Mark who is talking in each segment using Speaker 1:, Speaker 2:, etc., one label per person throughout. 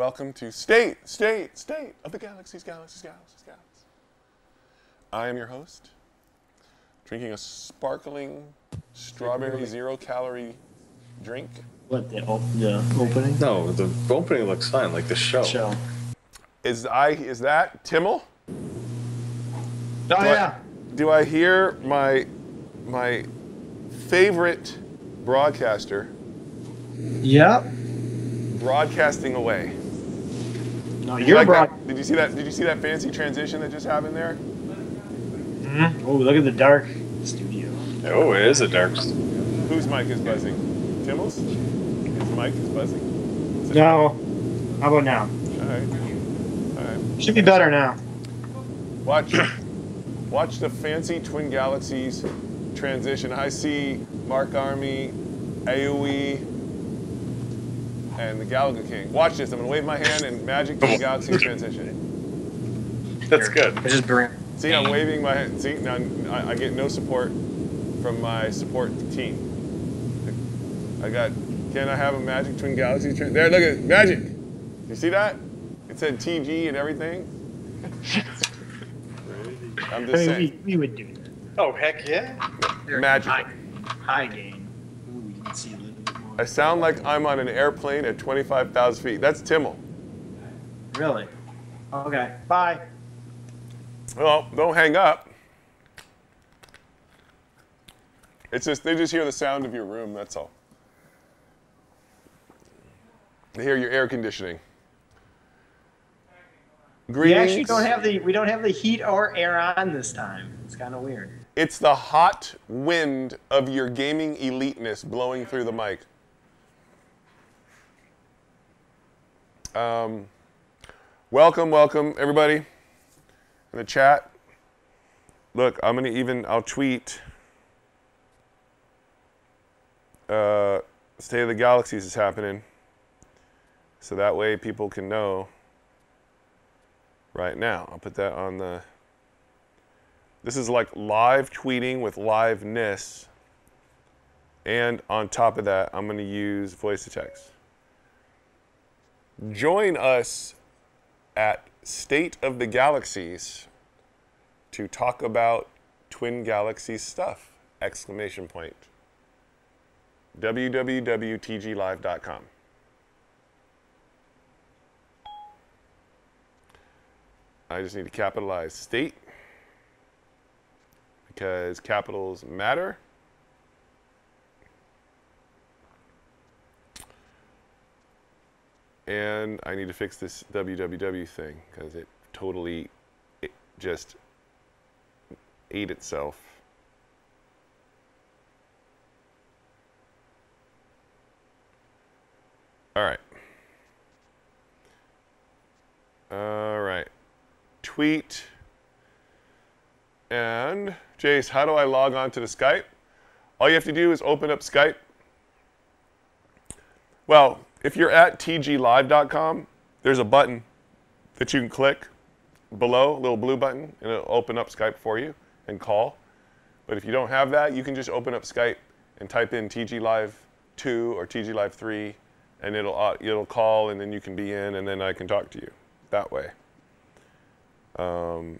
Speaker 1: Welcome to State, State, State of the Galaxies, Galaxies, Galaxies, Galaxies. I am your host, drinking a sparkling strawberry zero calorie drink.
Speaker 2: What the, op- the opening?
Speaker 3: No, the opening looks fine, like the show.
Speaker 2: Show.
Speaker 1: Is I is that Timmel?
Speaker 2: Oh
Speaker 1: Do I-
Speaker 2: yeah.
Speaker 1: do I hear my my favorite broadcaster
Speaker 2: Yep.
Speaker 1: broadcasting away?
Speaker 2: No,
Speaker 1: Did you
Speaker 2: you're
Speaker 1: like
Speaker 2: broad.
Speaker 1: that? Did you see that? Did you see that fancy transition that just happened there?
Speaker 2: Oh, look at the dark studio.
Speaker 3: Oh, it is a dark.
Speaker 1: Whose mic is buzzing? Timmel's? His mic is buzzing. Is it-
Speaker 2: No. How about now?
Speaker 1: All right. All right.
Speaker 2: Should be better now.
Speaker 1: Watch, watch the fancy Twin Galaxies transition. I see Mark Army, AoE, and the Galaga King. Watch this. I'm gonna wave my hand and Magic Twin Galaxy transition.
Speaker 3: That's good.
Speaker 2: I just bring.
Speaker 1: See, I'm waving my hand. See, now I, I get no support from my support team. I got. Can I have a Magic Twin Galaxy? Tra- there, look at it. Magic. You see that? It said TG and everything. I'm
Speaker 2: I
Speaker 1: just
Speaker 2: mean,
Speaker 1: saying.
Speaker 2: we, we would do that.
Speaker 3: Oh, heck yeah.
Speaker 1: Magic.
Speaker 2: High, high gain. Ooh, you can see
Speaker 1: I sound like I'm on an airplane at 25,000 feet. That's Timmel.
Speaker 2: Really? Okay. Bye.
Speaker 1: Well, don't hang up. It's just they just hear the sound of your room. That's all. They hear your air conditioning.
Speaker 2: We actually don't have the we don't have the heat or air on this time. It's kind of weird.
Speaker 1: It's the hot wind of your gaming eliteness blowing through the mic. Um, welcome, welcome, everybody in the chat. Look, I'm gonna even I'll tweet. Uh, State of the Galaxies is happening, so that way people can know. Right now, I'll put that on the. This is like live tweeting with liveness. And on top of that, I'm going to use voice to text. Join us at State of the Galaxies to talk about Twin Galaxies stuff! Exclamation point. www.tglive.com. I just need to capitalize state because capitals matter. And I need to fix this www thing because it totally it just ate itself. All right. All right. Tweet. And Jace, how do I log on to the Skype? All you have to do is open up Skype. Well, if you're at tglive.com, there's a button that you can click below, a little blue button, and it'll open up Skype for you and call. But if you don't have that, you can just open up Skype and type in tglive 2 or tglive 3 and it'll uh, it'll call and then you can be in and then I can talk to you that way. Um,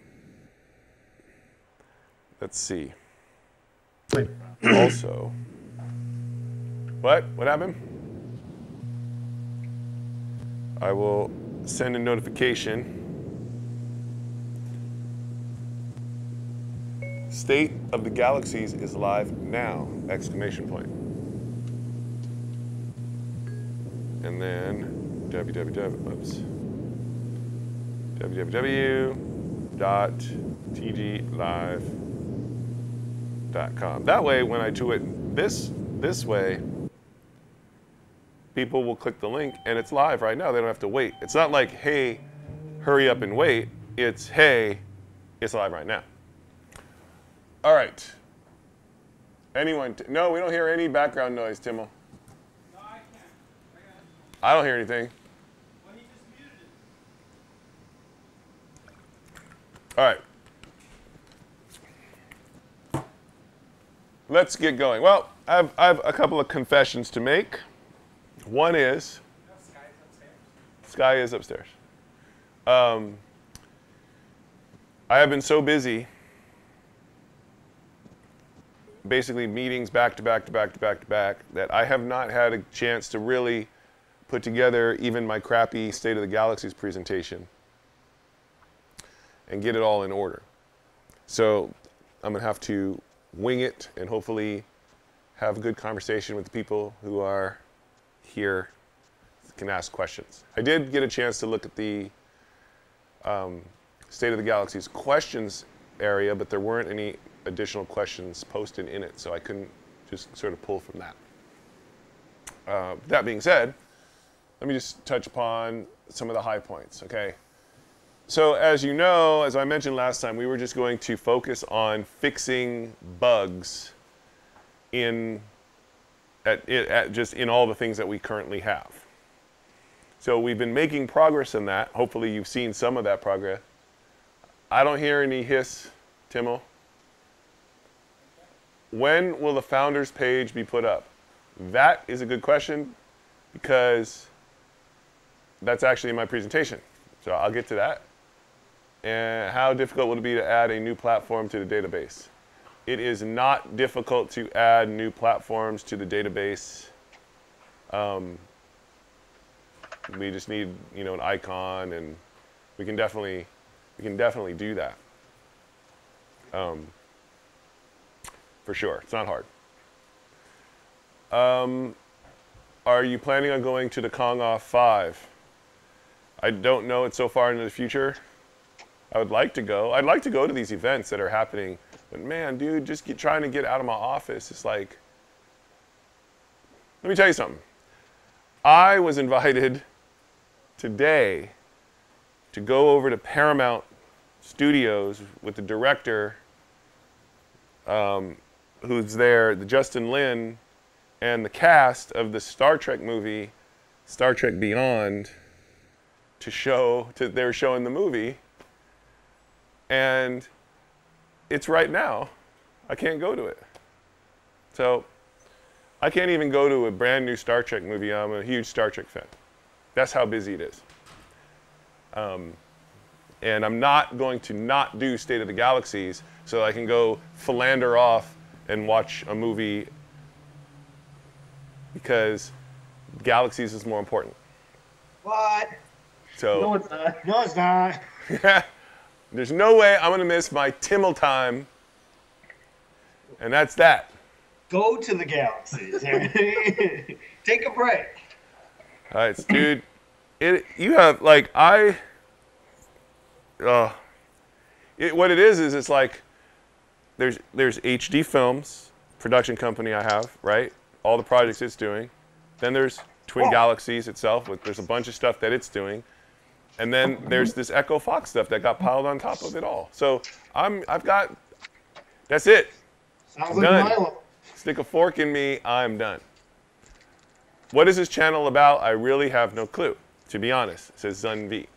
Speaker 1: let's see. also, what? What happened? I will send a notification. State of the Galaxies is live now! Exclamation point. And then www. Oops. www.tglive.com. That way, when I do it this this way, people will click the link and it's live right now. They don't have to wait. It's not like, hey, hurry up and wait. It's, hey, it's live right now. All right. Anyone? No, we don't hear any background noise, Timmel. I don't hear anything. All right. Let's get going. Well, I have, I have a couple of confessions to make. One is Sky is upstairs. Um, I have been so busy, basically meetings back to back to back to back to back, that I have not had a chance to really put together even my crappy State of the Galaxies presentation and get it all in order. So I'm gonna have to wing it and hopefully have a good conversation with the people who are here can ask questions. I did get a chance to look at the um, State of the Galaxy's questions area, but there weren't any additional questions posted in it, so I couldn't just sort of pull from that. Uh, that being said, let me just touch upon some of the high points, okay? So as you know, as I mentioned last time, we were just going to focus on fixing bugs in at, at just in all the things that we currently have. So we've been making progress in that. Hopefully you've seen some of that progress. I don't hear any hiss, Timo. When will the founders page be put up? That is a good question because that's actually in my presentation. So I'll get to that. And how difficult would it be to add a new platform to the database? It is not difficult to add new platforms to the database. Um, we just need, you know, an icon, and we can definitely, we can definitely do that. Um, for sure, it's not hard. Um, are you planning on going to the Kong Off 5? I don't know it so far into the future. I would like to go. I'd like to go to these events that are happening, but man, dude, just get, trying to get out of my office. It's like, let me tell you something. I was invited today to go over to Paramount Studios with the director um, who's there, the Justin Lin, and the cast of the Star Trek movie, Star Trek Beyond, to show, to, they were showing the movie and it's right now. I can't go to it. So I can't even go to a brand new Star Trek movie. I'm a huge Star Trek fan. That's how busy it is. Um, and I'm not going to not do State of the Galaxies so I can go philander off and watch a movie because Galaxies is more important.
Speaker 2: What?
Speaker 1: So
Speaker 2: No, it's not. No, it's not.
Speaker 1: There's no way I'm gonna miss my Timmel time, and that's that.
Speaker 2: Go to the galaxies. Take a break.
Speaker 1: All right, dude. It you have like I. Uh, it, what it is is it's like there's there's HD Films production company I have right all the projects it's doing, then there's Twin
Speaker 2: Oh.
Speaker 1: Galaxies itself with there's a bunch of stuff that it's doing, and then there's this Echo Fox stuff that got piled on top of it all. So I'm I've got that's it.
Speaker 2: Sounds like
Speaker 1: Done.
Speaker 2: Milo.
Speaker 1: Stick a fork in me, I'm done. What is this channel about? I really have no clue, to be honest, It says Zun V.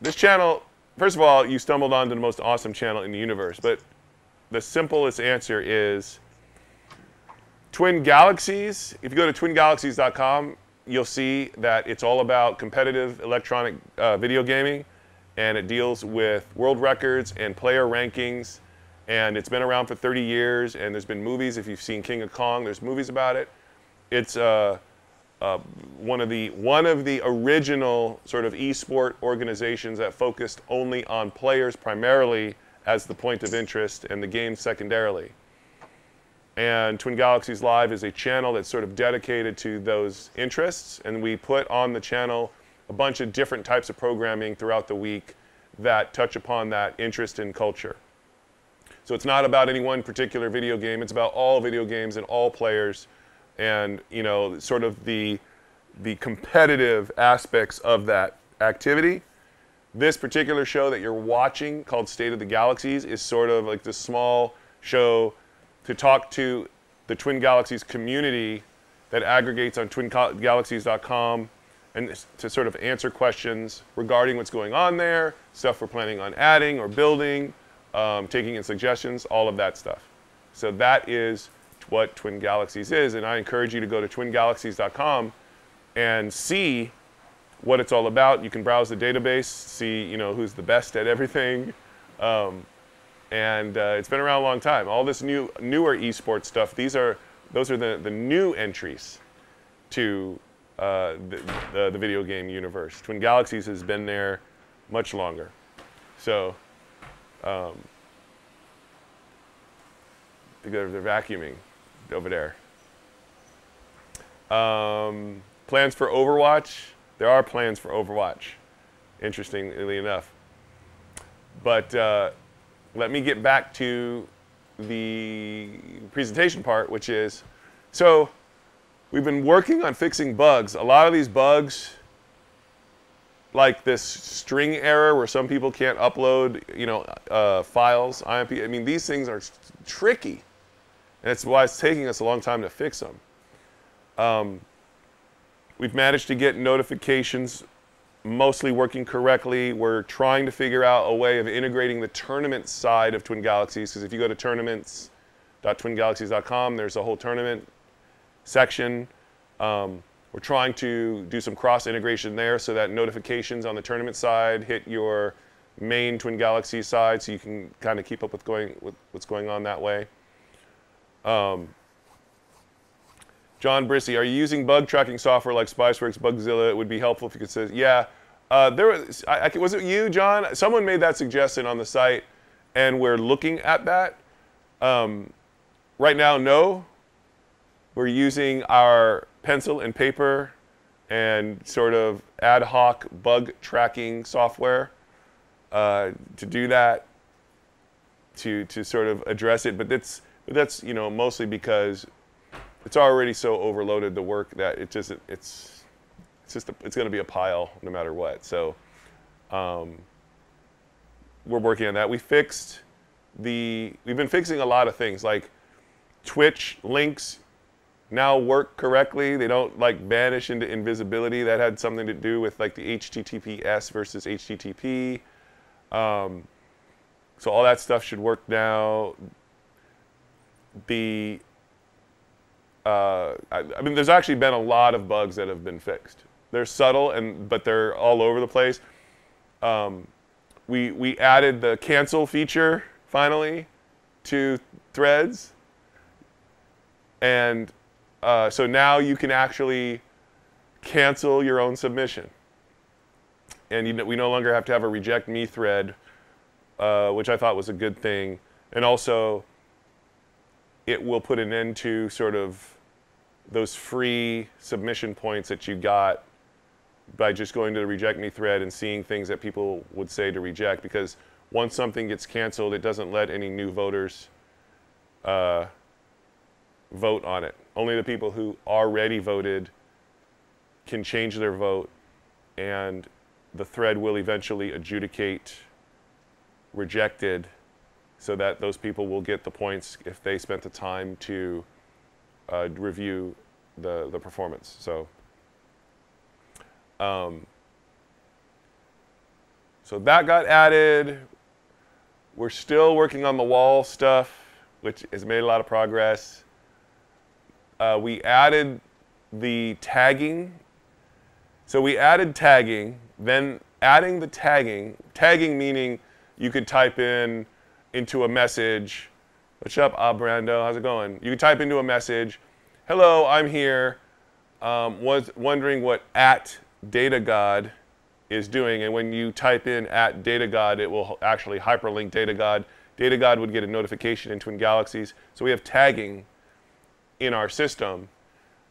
Speaker 1: This channel, first of all, you stumbled onto the most awesome channel in the universe, but the simplest answer is Twin Galaxies. If you go to twingalaxies.com, you'll see that it's all about competitive electronic uh, video gaming, and it deals with world records and player rankings. And it's been around for 30 years, and there's been movies. If you've seen King of Kong, there's movies about it. It's uh, uh, one of the one of the original sort of esport organizations that focused only on players primarily as the point of interest, and the game secondarily. And Twin Galaxies Live is a channel that's sort of dedicated to those interests. And we put on the channel a bunch of different types of programming throughout the week that touch upon that interest in culture. So it's not about any one particular video game, it's about all video games and all players and, you know, sort of the, the competitive aspects of that activity. This particular show that you're watching called State of the Galaxies is sort of like this small show to talk to the Twin Galaxies community that aggregates on twingalaxies.com and to sort of answer questions regarding what's going on there, stuff we're planning on adding or building, um, taking in suggestions, all of that stuff. So that is what Twin Galaxies is, and I encourage you to go to twingalaxies.com and see what it's all about. You can browse the database, see you know who's the best at everything, um, and uh, it's been around a long time. All this new newer esports stuff. These are those are the the new entries to uh, the, the the video game universe. Twin Galaxies has been there much longer, so. Um, they're, they're vacuuming over there. Um, plans for Overwatch. There are plans for Overwatch, interestingly enough. But uh, let me get back to the presentation part, which is so we've been working on fixing bugs. A lot of these bugs, like this string error where some people can't upload, you know, uh, files, IMP. I mean, these things are tricky, and that's why it's taking us a long time to fix them. Um, we've managed to get notifications mostly working correctly. We're trying to figure out a way of integrating the tournament side of Twin Galaxies, because if you go to tournaments.twingalaxies.com, there's a whole tournament section. Um, we're trying to do some cross integration there so that notifications on the tournament side hit your main Twin Galaxies side so you can kind of keep up with going with what's going on that way. Um, John Brissy, are you using bug tracking software like Spiceworks, Bugzilla? It would be helpful if you could say, yeah. Uh, there was, I, I, was it you, John? Someone made that suggestion on the site, and we're looking at that. Um, right now, no. We're using our pencil and paper and sort of ad hoc bug tracking software uh, to do that, to, to sort of address it. But that's, that's you know, mostly because it's already so overloaded the work that it just it's it's just a, it's going to be a pile no matter what. So um, we're working on that. We fixed the we've been fixing a lot of things like Twitch links now work correctly. They don't like vanish into invisibility. That had something to do with like the HTTPS versus HTTP. Um, so all that stuff should work now. The uh, I, I, mean, there's actually been a lot of bugs that have been fixed. They're subtle, and but they're all over the place. Um, we we added the cancel feature finally to Threads, and uh, so now you can actually cancel your own submission, and you, we no longer have to have a reject me thread, uh, which I thought was a good thing, and also it will put an end to sort of those free submission points that you got by just going to the reject me thread and seeing things that people would say to reject because once something gets canceled it doesn't let any new voters uh, vote on it. Only the people who already voted can change their vote and the thread will eventually adjudicate rejected so that those people will get the points if they spent the time to uh, review the, the performance. So, um, so that got added. We're still working on the wall stuff, which has made a lot of progress. Uh, we added the tagging. So we added tagging, then adding the tagging, tagging meaning you could type in into a message What's up, Ah Brando? How's it going? You can type into a message, hello, I'm here. Um, was wondering what at data god is doing. And when you type in at data god, it will actually hyperlink data god. Data god would get a notification in Twin Galaxies. So we have tagging in our system.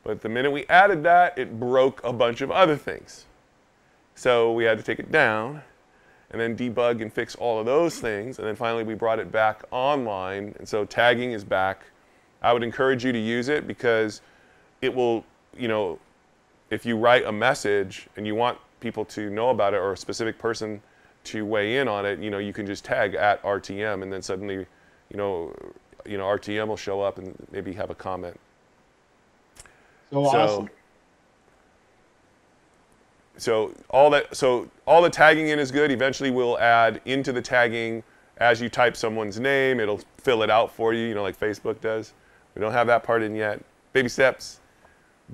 Speaker 1: But the minute we added that, it broke a bunch of other things. So we had to take it down and then debug and fix all of those things. And then finally, we brought it back online. And so tagging is back. I would encourage you to use it because it will, you know, if you write a message and you want people to know about it or a specific person to weigh in on it, you know, you can just tag at RTM and then suddenly, you know, you know, RTM will show up and maybe have a comment.
Speaker 2: So, so awesome
Speaker 1: so all that so all the tagging in is good. Eventually we'll add into the tagging as you type someone's name, it'll fill it out for you, you know, like Facebook does. We don't have that part in yet. Baby steps.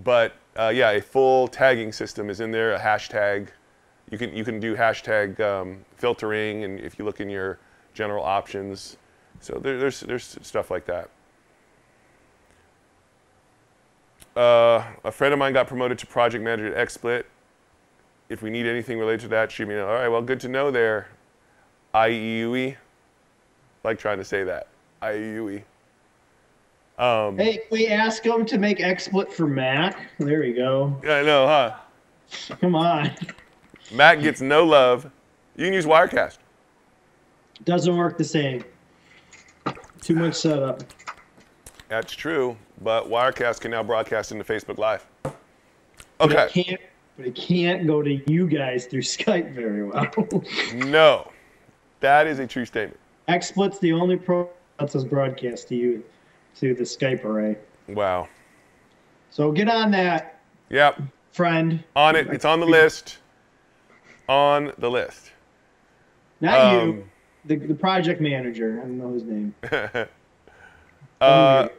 Speaker 1: But uh, yeah, a full tagging system is in there. A hashtag. You can you can do hashtag um, filtering, and if you look in your general options, so there, there's there's stuff like that. Uh, a friend of mine got promoted to project manager at XSplit. If we need anything related to that, shoot me. All right, well, good to know there. IEUE. Like trying to say that. IEUE. Um,
Speaker 2: Hey, we ask them to make XSplit for Mac. There we go.
Speaker 1: Yeah, I know, huh?
Speaker 2: Come on.
Speaker 1: Mac gets no love. You can use Wirecast.
Speaker 2: Doesn't work the same. Too much setup.
Speaker 1: That's true, but Wirecast can now broadcast into Facebook Live. Okay.
Speaker 2: But it can't go to you guys through Skype very well.
Speaker 1: No, that is a true statement.
Speaker 2: XSplit's the only pro that lets us broadcast to you to the Skype array.
Speaker 1: Wow.
Speaker 2: So get on that,
Speaker 1: Yep.
Speaker 2: friend.
Speaker 1: On it. It's on the list. On the list.
Speaker 2: Not
Speaker 1: Um,
Speaker 2: you. The, the project manager. I don't know his name.
Speaker 1: Uh,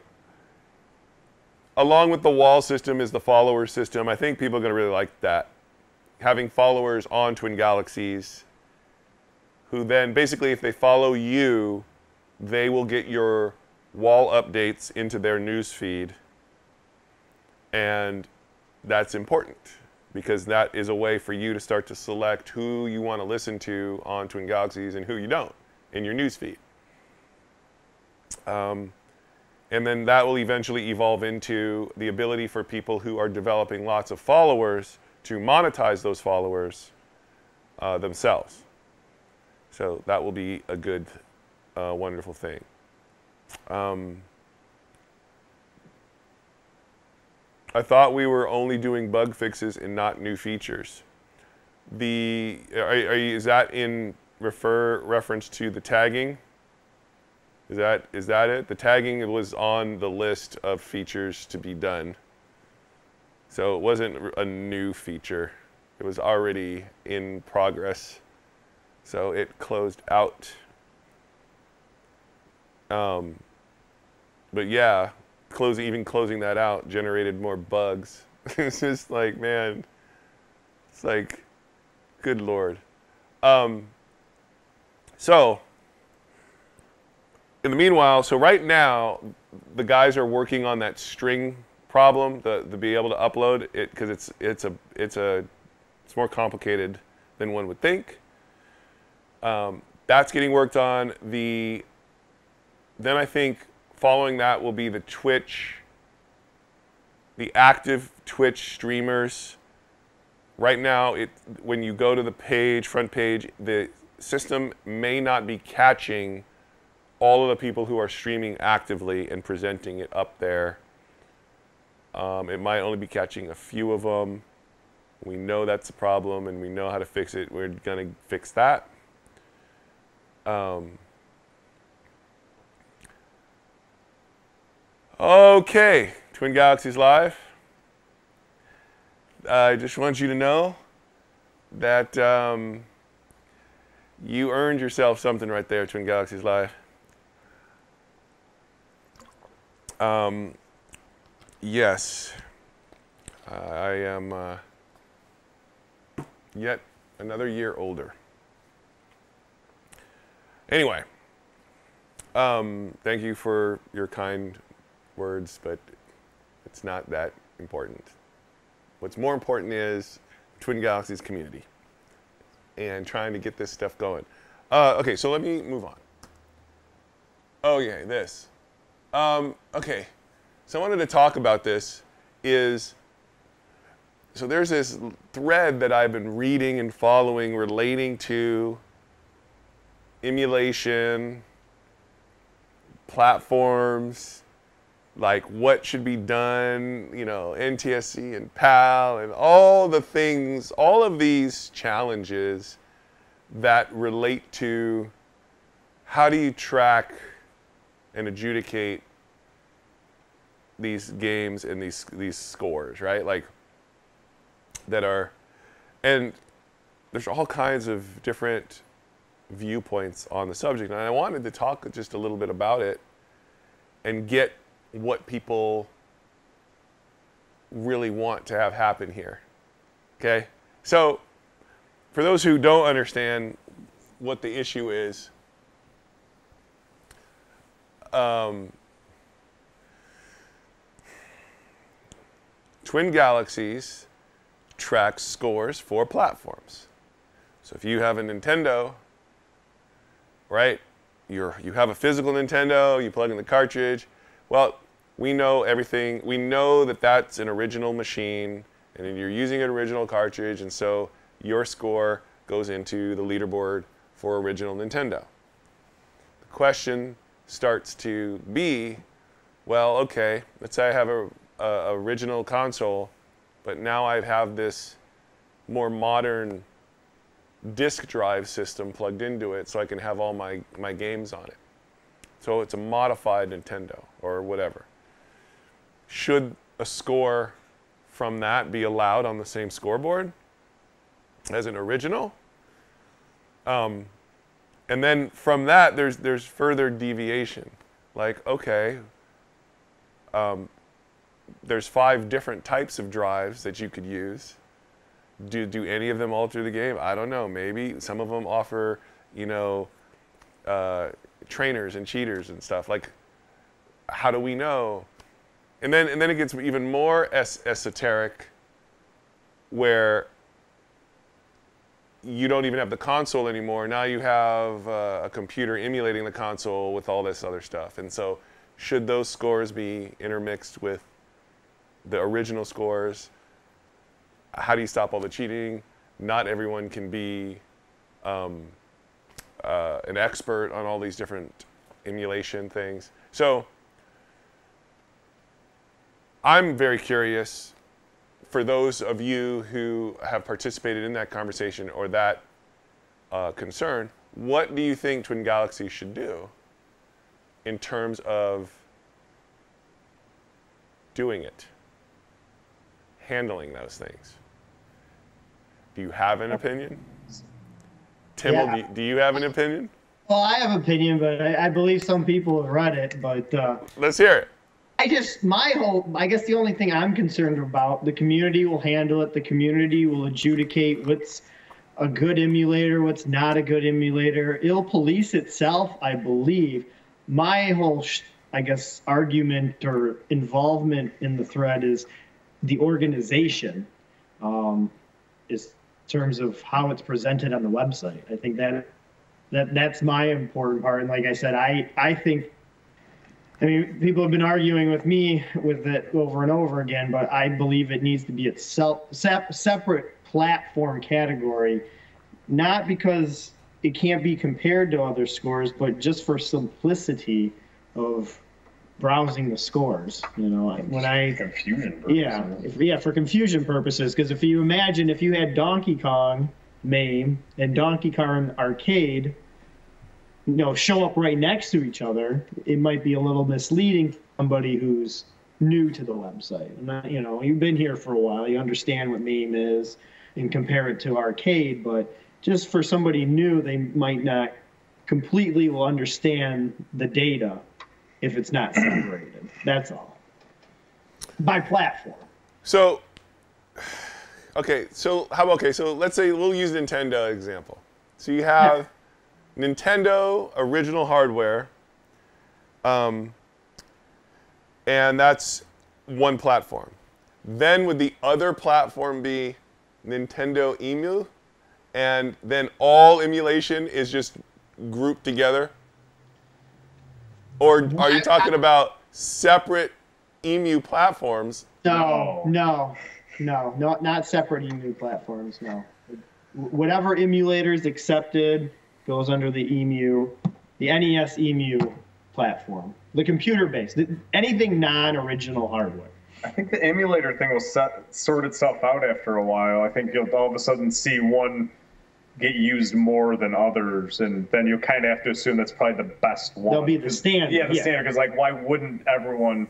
Speaker 1: along with the wall system is the follower system. I think people are going to really like that. Having followers on Twin Galaxies, who then basically, if they follow you, they will get your wall updates into their news feed. And that's important because that is a way for you to start to select who you want to listen to on Twin Galaxies and who you don't in your news feed. Um, and then that will eventually evolve into the ability for people who are developing lots of followers to monetize those followers uh, themselves. So that will be a good, uh, wonderful thing. Um, I thought we were only doing bug fixes and not new features. The are, are is that in refer reference to the tagging? Is that is that it? The tagging was on the list of features to be done. So it wasn't a new feature. It was already in progress. So it closed out. Um, but yeah, even closing that out generated more bugs. it's just like man, it's like, good lord. Um, so in the meanwhile, so right now, the guys are working on that string problem, the the be able to upload it because it's it's a it's a it's more complicated than one would think. Um, that's getting worked on. The then I think following that will be the Twitch, the active Twitch streamers. Right now, it when you go to the page, front page, the system may not be catching all of the people who are streaming actively and presenting it up there. Um, it might only be catching a few of them. We know that's a problem and we know how to fix it. We're going to fix that. Um, okay, Twin Galaxies Live. I just want you to know that um, you earned yourself something right there, Twin Galaxies Live. Um, yes, uh, I am uh, yet another year older. Anyway, um, thank you for your kind words, but it's not that important. What's more important is Twin Galaxies community and trying to get this stuff going. Uh, okay, so let me move on. Oh, Okay, this. Um, okay, so I wanted to talk about this. Is so there's this thread that I've been reading and following relating to emulation, platforms, like what should be done, you know, NTSC and PAL and all the things, all of these challenges that relate to how do you track and adjudicate these games and these these scores, right? Like that are and there's all kinds of different viewpoints on the subject and I wanted to talk just a little bit about it and get what people really want to have happen here. Okay? So, for those who don't understand what the issue is, um, Twin Galaxies tracks scores for platforms. So if you have a Nintendo, right? You're you have a physical Nintendo, you plug in the cartridge. Well, we know everything. We know that that's an original machine and you're using an original cartridge and so your score goes into the leaderboard for original Nintendo. The question starts to be, well, okay, let's say I have a, original console, but now I have this more modern disk drive system plugged into it so I can have all my, my games on it. So it's a modified Nintendo or whatever. Should a score from that be allowed on the same scoreboard as an original? Um, and then from that, there's, there's further deviation. Like, okay, um, there's five different types of drives that you could use do do any of them alter the game? I don't know. Maybe some of them offer, you know, uh, trainers and cheaters and stuff. Like, how do we know? And then and then it gets even more es- esoteric, where you don't even have the console anymore. Now you have uh, a computer emulating the console with all this other stuff. And so, should those scores be intermixed with the original scores? how do you stop all the cheating? Not everyone can be um, uh, an expert on all these different emulation things. So I'm very curious for those of you who have participated in that conversation or that uh, concern, what do you think Twin Galaxies should do in terms of doing it, handling those things? Do you have an opinion? Timmel,
Speaker 2: Yeah.
Speaker 1: do, do you have an opinion?
Speaker 2: Well, I have an opinion, but I, I believe some people have read it. But uh,
Speaker 1: Let's hear it.
Speaker 2: I just my hope. I guess the only thing I'm concerned about, the community will handle it. The community will adjudicate what's a good emulator, what's not a good emulator. It'll police itself, I believe. My whole, sh- I guess, argument or involvement in the thread is the organization, um, is in terms of how it's presented on the website. I think that that that's my important part. And like I said, I I think I mean, people have been arguing with me with it over and over again, but I believe it needs to be a self, sep, separate platform category, not because it can't be compared to other scores, but just for simplicity of browsing the scores. You know, when I
Speaker 3: Confusion. purposes.
Speaker 2: yeah, if, yeah, for confusion purposes. Because if you imagine if you had Donkey Kong MAME and Donkey Kong Arcade, you know, show up right next to each other, it might be a little misleading for somebody who's new to the website. And that, you know, you've been here for a while, you understand what MAME is, and compare it to Arcade. But just for somebody new, they might not completely will understand the data if it's not separated. That's all. By platform.
Speaker 1: So, okay, so how okay, so let's say we'll use Nintendo example. So you have Nintendo original hardware, um, and that's one platform. Then would the other platform be Nintendo Emu, and then all emulation is just grouped together? Or are you talking about separate Emu platforms
Speaker 2: No, no, no, not not separate emu platforms. No, whatever emulator is accepted goes under the emu, the NES emu platform, the computer based, anything non-original hardware.
Speaker 4: I think the emulator thing will set, sort itself out after a while. I think you'll all of a sudden see one get used more than others, and then you'll kind of have to assume that's probably the best one.
Speaker 2: They'll be the standard,
Speaker 4: Yeah, the
Speaker 2: yeah.
Speaker 4: standard. Because like, why wouldn't everyone?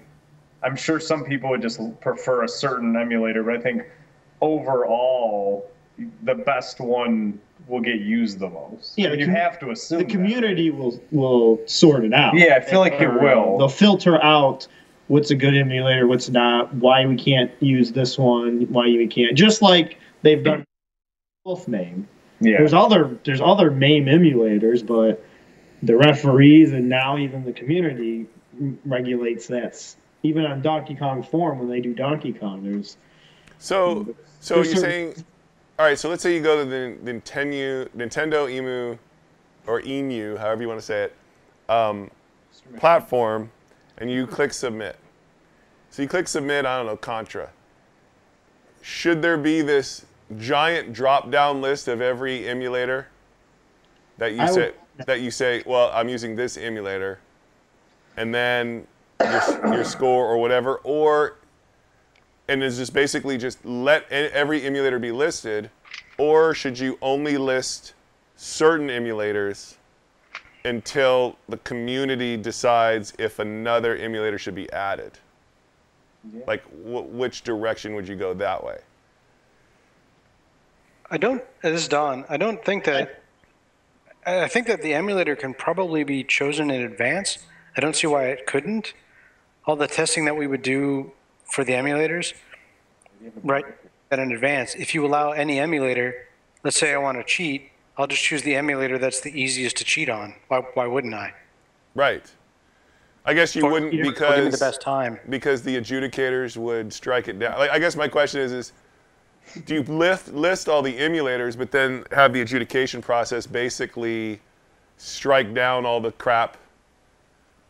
Speaker 4: I'm sure some people would just prefer a certain emulator, but I think overall, the best one will get used the most.
Speaker 2: Yeah,
Speaker 4: I mean,
Speaker 2: the
Speaker 4: you
Speaker 2: com-
Speaker 4: have to assume
Speaker 2: The
Speaker 4: that.
Speaker 2: community will will sort it out.
Speaker 4: Yeah, I feel like it will.
Speaker 2: They'll filter out what's a good emulator, what's not, why we can't use this one, why we can't. Just like they've done both MAME.
Speaker 4: Yeah.
Speaker 2: There's other there's other MAME emulators, but the referees and now even the community regulates that. Even on Donkey Kong form, when they do Donkey Kong, there's
Speaker 1: So, so
Speaker 2: There's
Speaker 1: you're
Speaker 2: certain-
Speaker 1: saying, all right. So let's say you go to the Nintendo, Nintendo Emu, or Emu, however you want to say it, um, platform, and you click submit. So you click submit. I don't know Contra. Should there be this giant drop-down list of every emulator that you
Speaker 2: I
Speaker 1: say
Speaker 2: would-
Speaker 1: that you say, well, I'm using this emulator, and then your, your score or whatever, or and is just basically just let every emulator be listed, or should you only list certain emulators until the community decides if another emulator should be added? Like, wh- which direction would you go that way?
Speaker 5: I don't. uh, This is Don. I don't think that. I think that the emulator can probably be chosen in advance. I don't see why it couldn't. All the testing that we would do for the emulators, right, that in advance. If you allow any emulator, let's say I want to cheat, I'll just choose the emulator that's the easiest to cheat on. Why, why wouldn't I?
Speaker 1: Right. I guess you
Speaker 5: Or-
Speaker 1: wouldn't because
Speaker 5: the best time.
Speaker 1: because the adjudicators would strike it down. Like, I guess my question is, is do you list, list all the emulators, but then have the adjudication process basically strike down all the crap,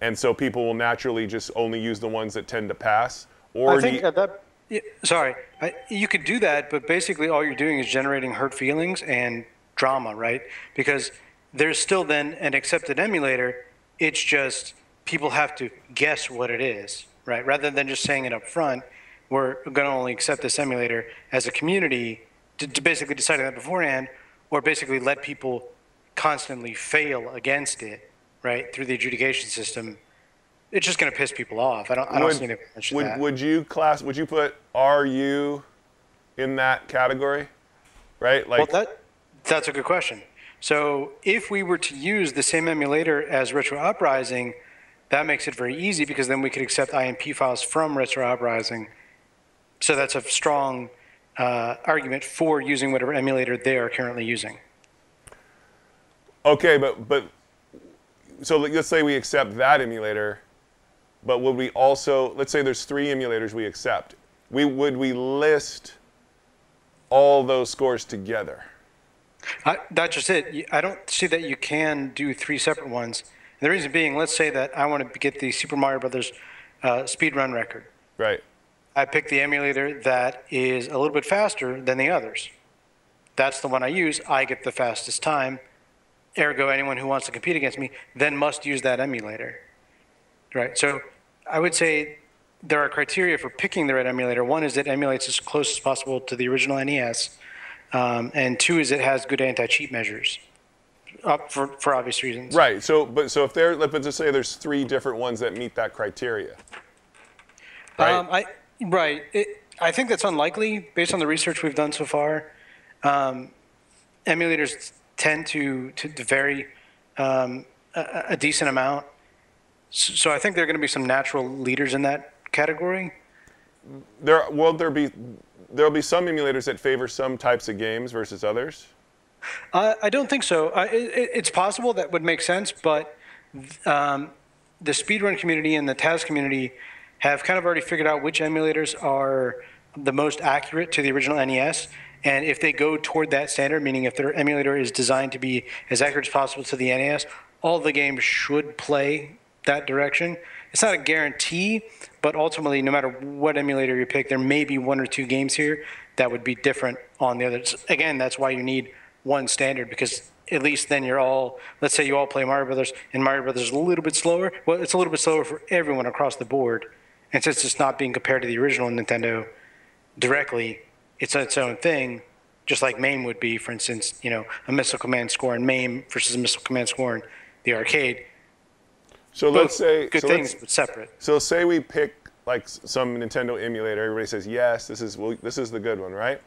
Speaker 1: and so people will naturally just only use the ones that tend to pass? Or
Speaker 5: I think
Speaker 1: you-
Speaker 5: at that. yeah, Sorry, I, you could do that, but basically all you're doing is generating hurt feelings and drama, right? Because there's still then an accepted emulator. It's just people have to guess what it is, right? Rather than just saying it up front, we're going to only accept this emulator as a community to, to basically decide that beforehand, or basically let people constantly fail against it, right, through the adjudication system. It's just going to piss people off. I don't, I don't see any
Speaker 1: would,
Speaker 5: that.
Speaker 1: would you class? Would you put RU in that category? Right? Like,
Speaker 5: Well, that that's a good question. So if we were to use the same emulator as Retro Uprising, that makes it very easy because then we could accept IMP files from Retro Uprising. So that's a strong uh, argument for using whatever emulator they are currently using.
Speaker 1: Okay, but but so let- let's say we accept that emulator, but would we also let's say there's three emulators we accept. We would we list all those scores together?
Speaker 5: I, that's just it. I don't see that you can do three separate ones. The reason being, let's say that I want to get the Super Mario Brothers uh, speedrun record.
Speaker 1: Right.
Speaker 5: I pick the emulator that is a little bit faster than the others. That's the one I use. I get the fastest time. Ergo, anyone who wants to compete against me then must use that emulator. Right? So I would say there are criteria for picking the right emulator. One is it emulates as close as possible to the original NES. Um, and two is it has good anti-cheat measures, uh, for, for obvious reasons.
Speaker 1: Right. So but so if there let's just say there's three different ones that meet that criteria. Right.
Speaker 5: Um, I right. It, I think that's unlikely based on the research we've done so far. Um, emulators tend to to, to vary um, a, a decent amount, so, so I think there are going to be some natural leaders in that category.
Speaker 1: there will there be there'll be some emulators that favor some types of games versus others.
Speaker 5: I, I don't think so. I, it, it's possible that would make sense, but um, the speedrun community and the TAS community have kind of already figured out which emulators are the most accurate to the original NES. And if they go toward that standard, meaning if their emulator is designed to be as accurate as possible to the NES, all the games should play that direction. It's not a guarantee, but ultimately, no matter what emulator you pick, there may be one or two games here that would be different on the others. Again, that's why you need one standard because at least then you're all. Let's say you all play Mario Brothers, and Mario Brothers is a little bit slower. Well, it's a little bit slower for everyone across the board, and since it's not being compared to the original Nintendo directly, it's its own thing. Just like MAME would be, for instance, you know, a Missile Command score in MAME versus a Missile Command score in the arcade.
Speaker 1: So
Speaker 5: Both
Speaker 1: let's say
Speaker 5: good
Speaker 1: so
Speaker 5: things, but separate.
Speaker 1: So say we pick like some Nintendo emulator. Everybody says yes, this is well, this is the good one, right?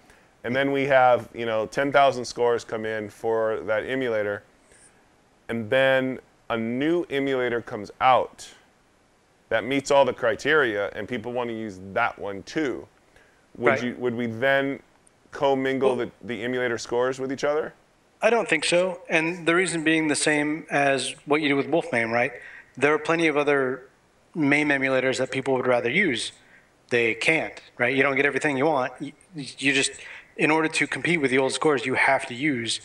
Speaker 1: And then we have you know 10,000 scores come in for that emulator, and then a new emulator comes out, that meets all the criteria and people want to use that one too, would
Speaker 5: Right.
Speaker 1: you would we then commingle the, the emulator scores with each other?
Speaker 5: I don't think so. And the reason being the same as what you do with Wolfmame, right? There are plenty of other MAME emulators that people would rather use. They can't, right? You don't get everything you want. You, you just, in order to compete with the old scores, you have to use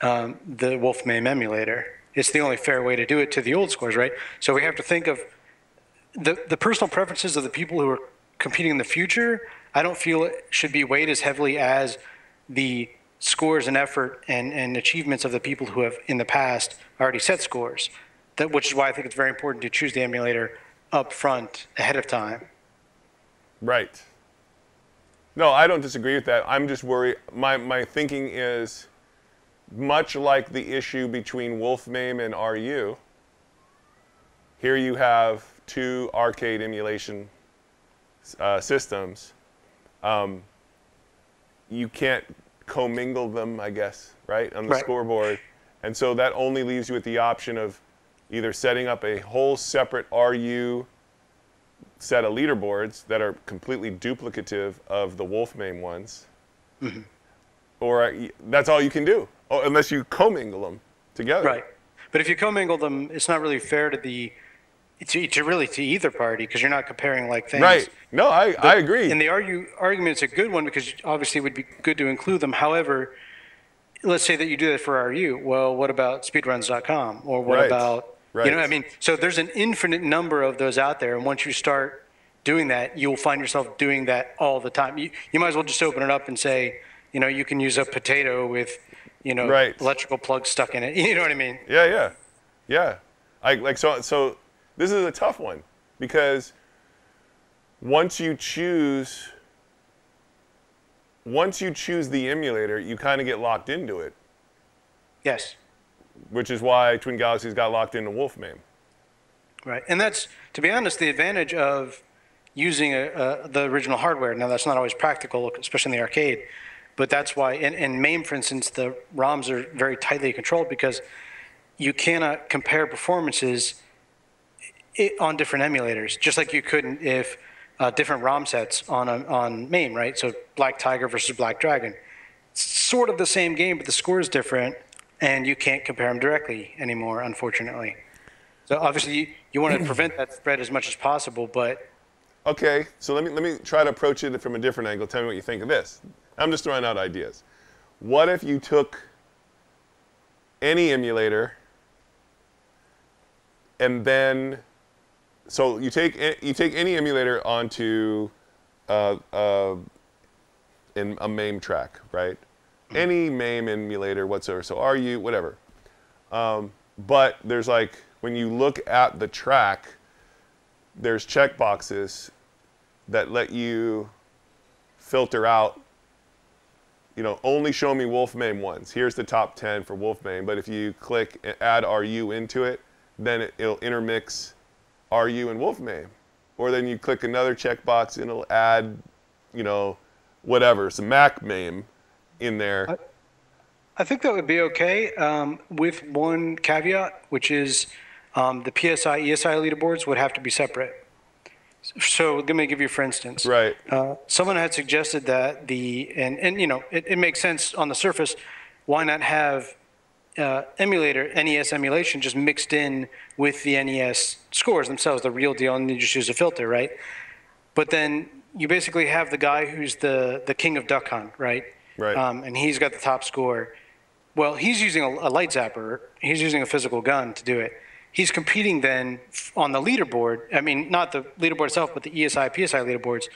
Speaker 5: um, the Wolfmame emulator. It's the only fair way to do it to the old scores, right? So we have to think of the, the personal preferences of the people who are competing in the future, I don't feel it should be weighed as heavily as the scores and effort and, and achievements of the people who have in the past already set scores. That, which is why I think it's very important to choose the emulator up front ahead of time.
Speaker 1: Right. No, I don't disagree with that. I'm just worried. My, my thinking is much like the issue between Wolfmame and RU. Here you have two arcade emulation uh, systems. Um, you can't commingle them, I guess, right, on the
Speaker 5: Right.
Speaker 1: scoreboard. And so that only leaves you with the option of either setting up a whole separate RU set of leaderboards that are completely duplicative of the Wolfmame ones, or uh, that's all you can do, oh, unless you commingle them together.
Speaker 5: Right. But if you commingle them, it's not really fair to the, to, to really to either party because you're not comparing like things.
Speaker 1: Right. No, I, I agree.
Speaker 5: And the argue, argument is a good one because obviously it would be good to include them. However, let's say that you do that for RU. Well, what about speedruns.com? Or what
Speaker 1: Right.
Speaker 5: about, you
Speaker 1: Right.
Speaker 5: know, I mean, so there's an infinite number of those out there. And once you start doing that, you'll find yourself doing that all the time. You, you might as well just open it up and say, you know, you can use a potato with, you know,
Speaker 1: Right.
Speaker 5: electrical plugs stuck in it. You know what I mean?
Speaker 1: Yeah, yeah, yeah. I like so. So this is a tough one because once you choose, once you choose the emulator, you kind of get locked into it,
Speaker 5: Yes.
Speaker 1: which is why Twin Galaxies got locked into Wolfmame.
Speaker 5: Right, and that's to be honest, the advantage of using a, a, the original hardware. Now, that's not always practical, especially in the arcade, but that's why. In, in MAME, for instance, the ROMs are very tightly controlled because you cannot compare performances i on different emulators, just like you couldn't if uh, different ROM sets on a, on MAME, right? So Black Tiger versus Black Dragon, it's sort of the same game, but the score is different, and you can't compare them directly anymore, unfortunately. So obviously, you, you want to prevent that spread as much as possible, but
Speaker 1: Okay, so let me let me try to approach it from a different angle. Tell me what you think of this. I'm just throwing out ideas. What if you took any emulator and then so you take you take any emulator onto uh, uh, in a MAME track, right? Any MAME emulator whatsoever. So RU, whatever. Um, but there's like when you look at the track, there's checkboxes that let you filter out. You know, only show me Wolf MAME ones. Here's the top 10 for Wolf MAME. But if you click add RU into it, then it, it'll intermix RU and Wolfmame. Or then you click another checkbox and it'll add, you know, whatever, some Mac MAME in there.
Speaker 5: I think that would be okay um, with one caveat, which is um, the PSI ESI leaderboards would have to be separate. So let me give you, for instance,
Speaker 1: Right.
Speaker 5: Uh, someone had suggested that the and and you know it, it makes sense on the surface. Why not have uh, emulator NES emulation just mixed in with the NES scores themselves, the real deal, and you just use a filter, right? But then you basically have the guy who's the the king of Duck Hunt, right?
Speaker 1: Right.
Speaker 5: Um, and he's got the top score. Well, he's using a, a light zapper. He's using a physical gun to do it. He's competing then on the leaderboard. I mean, not the leaderboard itself, but the ESI, PSI leaderboards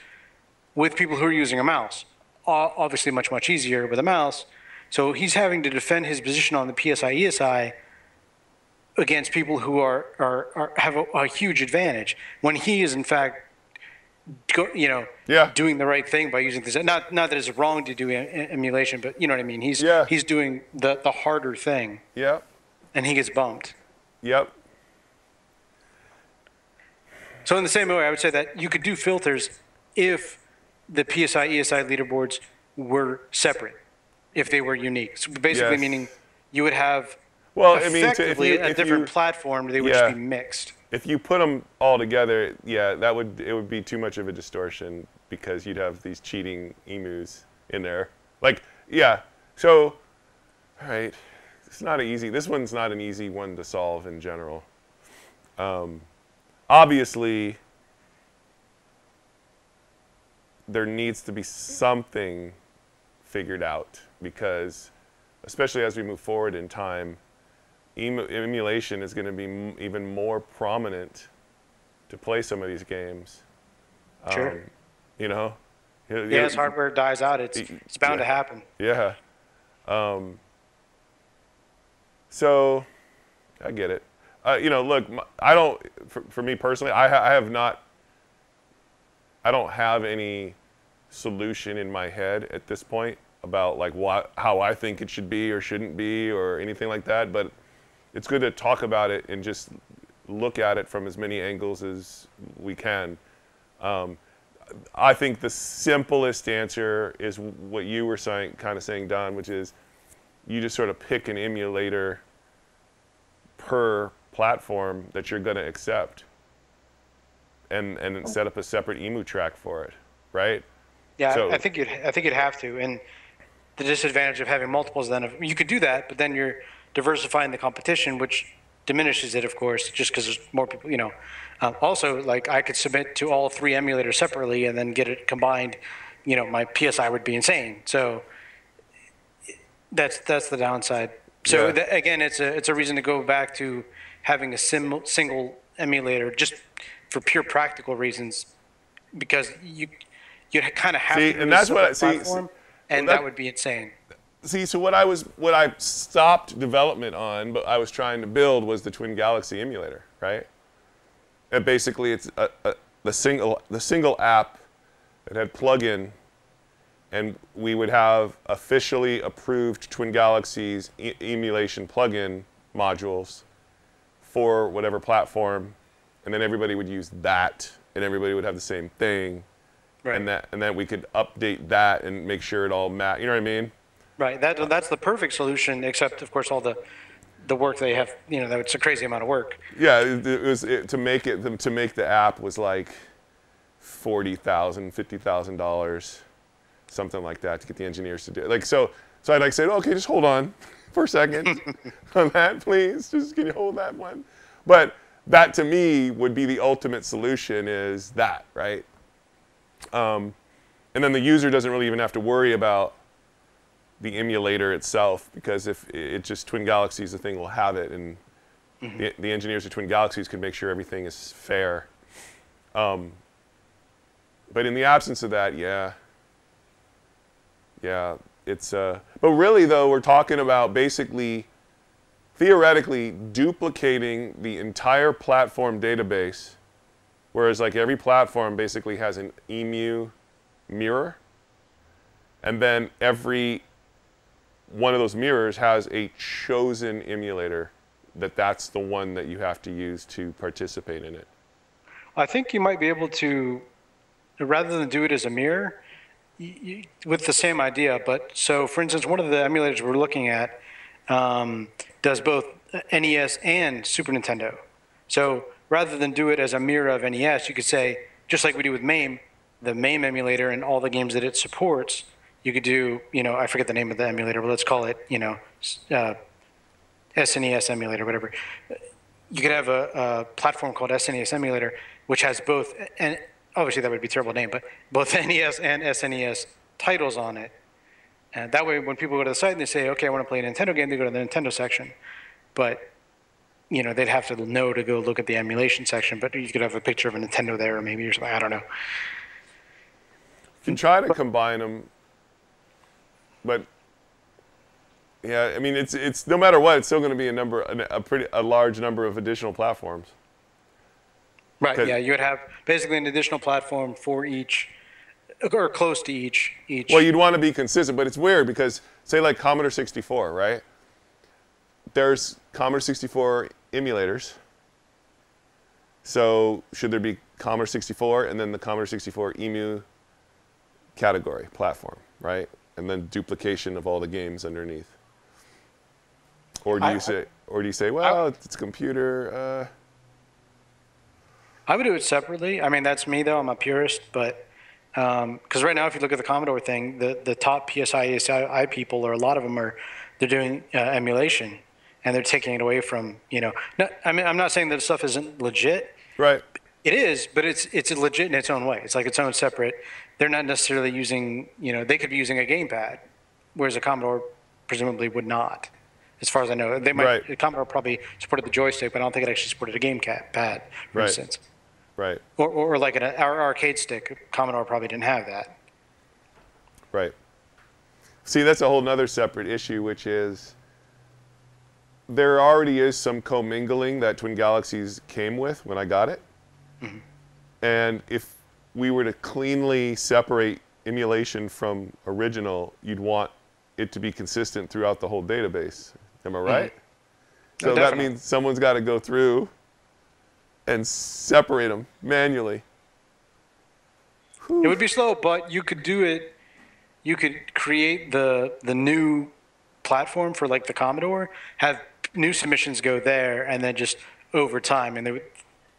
Speaker 5: with people who are using a mouse. Obviously, much, much easier with a mouse. So he's having to defend his position on the PSI, ESI against people who are, are, are have a, a huge advantage when he is, in fact, go, you know,
Speaker 1: Yeah.
Speaker 5: doing the right thing by using this. Not, not that it's wrong to do em- emulation, but you know what I mean. He's,
Speaker 1: Yeah.
Speaker 5: he's doing the, the harder thing,
Speaker 1: Yep.
Speaker 5: and he gets bumped.
Speaker 1: Yep.
Speaker 5: So in the same way, I would say that you could do filters if the PSI ESI leaderboards were separate, if they were unique. So basically,
Speaker 1: Yes.
Speaker 5: meaning you would have
Speaker 1: Well, I mean, to- if
Speaker 5: effectively
Speaker 1: you-
Speaker 5: a
Speaker 1: if
Speaker 5: different
Speaker 1: you-
Speaker 5: platform. They would
Speaker 1: Yeah.
Speaker 5: just be mixed.
Speaker 1: if you put them all together, yeah, that would it would be too much of a distortion because you'd have these cheating emus in there. Like, yeah. So, all right, it's not an easy. This one's not an easy one to solve in general. Um, obviously, there needs to be something figured out because, especially as we move forward in time, emu- emulation is going to be m- even more prominent to play some of these games.
Speaker 5: Sure.
Speaker 1: Um, you know. You-
Speaker 5: Yeah, as hardware dies out, it's it's bound to happen.
Speaker 1: Yeah. Um, so, I get it. Uh, you know, look, I don't. For, for me personally, I, ha- I have not. I don't have any solution in my head at this point about like what how I think it should be or shouldn't be or anything like that. But it's good to talk about it and just look at it from as many angles as we can. Um, I think the simplest answer is what you were saying, kind of saying, Don, which is you just sort of pick an emulator per platform that you're going to accept, and and set up a separate emu track for it, right?
Speaker 5: Yeah,
Speaker 1: So-
Speaker 5: I think you'd I think you'd have to, and the disadvantage of having multiples then of, you could do that, but then you're diversifying the competition, which diminishes it, of course, just because there's more people. You know, um, also like I could submit to all three emulators separately and then get it combined. You know, my PSI would be insane. So that's that's the downside. So
Speaker 1: Yeah.
Speaker 5: again, it's a it's a reason to go back to having a sim, single emulator just for pure practical reasons, because you you kind of have
Speaker 1: See,
Speaker 5: to
Speaker 1: and that's what I-
Speaker 5: a
Speaker 1: see, see,
Speaker 5: and
Speaker 1: well,
Speaker 5: that,
Speaker 1: that-
Speaker 5: would be insane.
Speaker 1: See, so what I was, what I stopped development on, but I was trying to build was the Twin Galaxy emulator, right? And basically, it's a, a, the single, the single app that had plug-in, and we would have officially approved Twin Galaxies e- emulation plug-in modules for whatever platform, and then everybody would use that, and everybody would have the same thing,
Speaker 5: Right.
Speaker 1: and that, and then we could update that and make sure it all mat. You know what I mean?
Speaker 5: Right. That that's the perfect solution, except of course all the the work they have. You know, that it's a crazy amount of work.
Speaker 1: Yeah, it, it was it, to make it to make the app was like forty thousand, fifty thousand dollars, something like that to get the engineers to do it. Like so, so I like said, okay, just hold on for a second on that, please. Just can you hold that one? But that to me would be the ultimate solution is that right. Um, and then the user doesn't really even have to worry about the emulator itself because if it just Twin Galaxies, the thing will have it, and the, the engineers of Twin Galaxies can make sure everything is fair. Um, but in the absence of that, yeah, yeah, it's. Uh, but really, though, we're talking about basically, theoretically, duplicating the entire platform database, whereas like every platform basically has an EMU mirror, and then every one of those mirrors has a chosen emulator that that's the one that you have to use to participate in it.
Speaker 5: I think you might be able to, rather than do it as a mirror, y y with the same idea. But so, for instance, one of the emulators we're looking at um, does both NES and Super Nintendo. So rather than do it as a mirror of NES, you could say, just like we do with MAME, the MAME emulator and all the games that it supports, you could do, you know, I forget the name of the emulator, but let's call it, you know, uh, SNES emulator, whatever. You could have a, a platform called SNES emulator, which has both, and obviously that would be a terrible name, but both NES and SNES titles on it. And that way, when people go to the site and they say, okay, I want to play a Nintendo game, they go to the Nintendo section. But, you know, they'd have to know to go look at the emulation section, but you could have a picture of a Nintendo there or maybe or something, I don't know.
Speaker 1: You can try to combine them, but yeah, I mean, it's it's no matter what, it's still going to be a number, a, a pretty, a large number of additional platforms.
Speaker 5: Right, yeah, you would have basically an additional platform for each, or close to each, each.
Speaker 1: Well, you'd want to be consistent, but it's weird because say like Commodore 64, right? There's Commodore 64 emulators. So should there be Commodore 64 and then the Commodore 64 EMU category platform, right? And then duplication of all the games underneath. Or do
Speaker 5: I-
Speaker 1: you say, or do you say, well, it's a computer. Uh,
Speaker 5: I would do it separately. I mean, that's me though. I'm a purist, but because right now, if you look at the Commodore thing, the the top PSI ASI people, or a lot of them are, they're doing uh, emulation, and they're taking it away from you know. No, I mean, I'm not saying that stuff isn't legit.
Speaker 1: Right.
Speaker 5: It is, but it's it's legit in its own way. It's like its own separate. They're not necessarily using you know they could be using a gamepad, whereas a Commodore presumably would not. As far as I know, they might.
Speaker 1: Right.
Speaker 5: The Commodore probably supported the joystick, but I don't think it actually supported a game cat pad, for
Speaker 1: Right.
Speaker 5: instance.
Speaker 1: Right.
Speaker 5: Or, or like an our arcade stick. Commodore probably didn't have that.
Speaker 1: Right. See, that's a whole nother separate issue, which is there already is some commingling that Twin Galaxies came with when I got it. Mm-hmm. And if we were to cleanly separate emulation from original, you'd want it to be consistent throughout the whole database. Am I mm-hmm. right? So that means someone's got to go through and separate them manually.
Speaker 5: It would be slow, but you could do it. You could create the the new platform for like the Commodore, have new submissions go there, and then just over time, and there would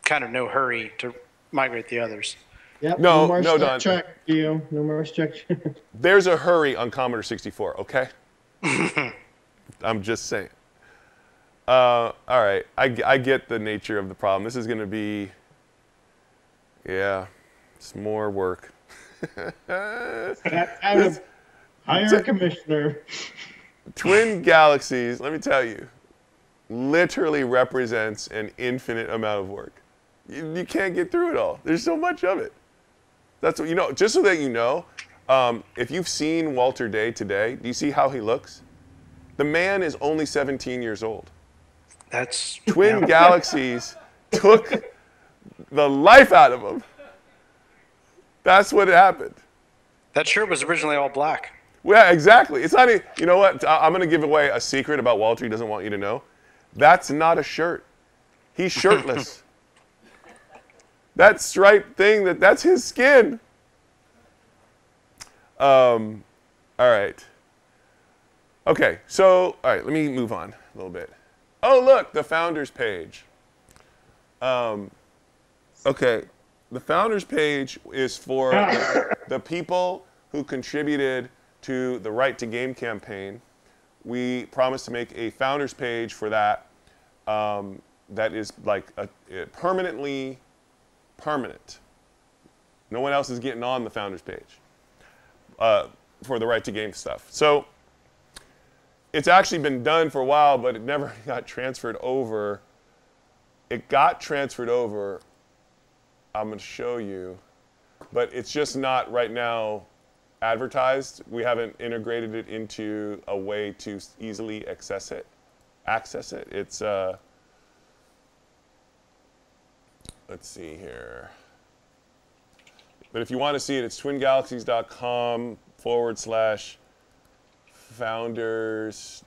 Speaker 5: kind of no hurry to migrate the others.
Speaker 2: Yep.
Speaker 1: No,
Speaker 2: more
Speaker 1: no,
Speaker 2: Star
Speaker 1: Don.
Speaker 2: Trek, you. No more Star Trek.
Speaker 1: There's a hurry on Commodore 64, okay? I'm just saying. Uh, all right, I, I get the nature of the problem. This is going to be, yeah, it's more work.
Speaker 2: That kind of hire a commissioner.
Speaker 1: Twin Galaxies, let me tell you, literally represents an infinite amount of work. You, you can't get through it all. There's so much of it. That's what you know. Just so that you know, um, if you've seen Walter Day today, do you see how he looks? The man is only 17 years old.
Speaker 5: That's
Speaker 1: Twin
Speaker 5: yeah.
Speaker 1: Galaxies took the life out of him. That's what happened.
Speaker 5: That shirt was originally all black.
Speaker 1: Yeah, exactly. It's not. A, you know what? I'm going to give away a secret about Walter. He doesn't want you to know. That's not a shirt. He's shirtless. that striped thing. That that's his skin. Um, all right. Okay. So, all right. Let me move on a little bit. Oh, look, the founders page. Um, okay, the founders page is for the, the people who contributed to the Right to Game campaign. We promised to make a founders page for that. Um, that is like a, a permanently permanent. No one else is getting on the founders page uh, for the Right to Game stuff. So it's actually been done for a while, but it never got transferred over. It got transferred over. I'm going to show you, but it's just not right now advertised. We haven't integrated it into a way to easily access it. Access it. It's uh, let's see here. But if you want to see it, it's twingalaxies.com forward slash founders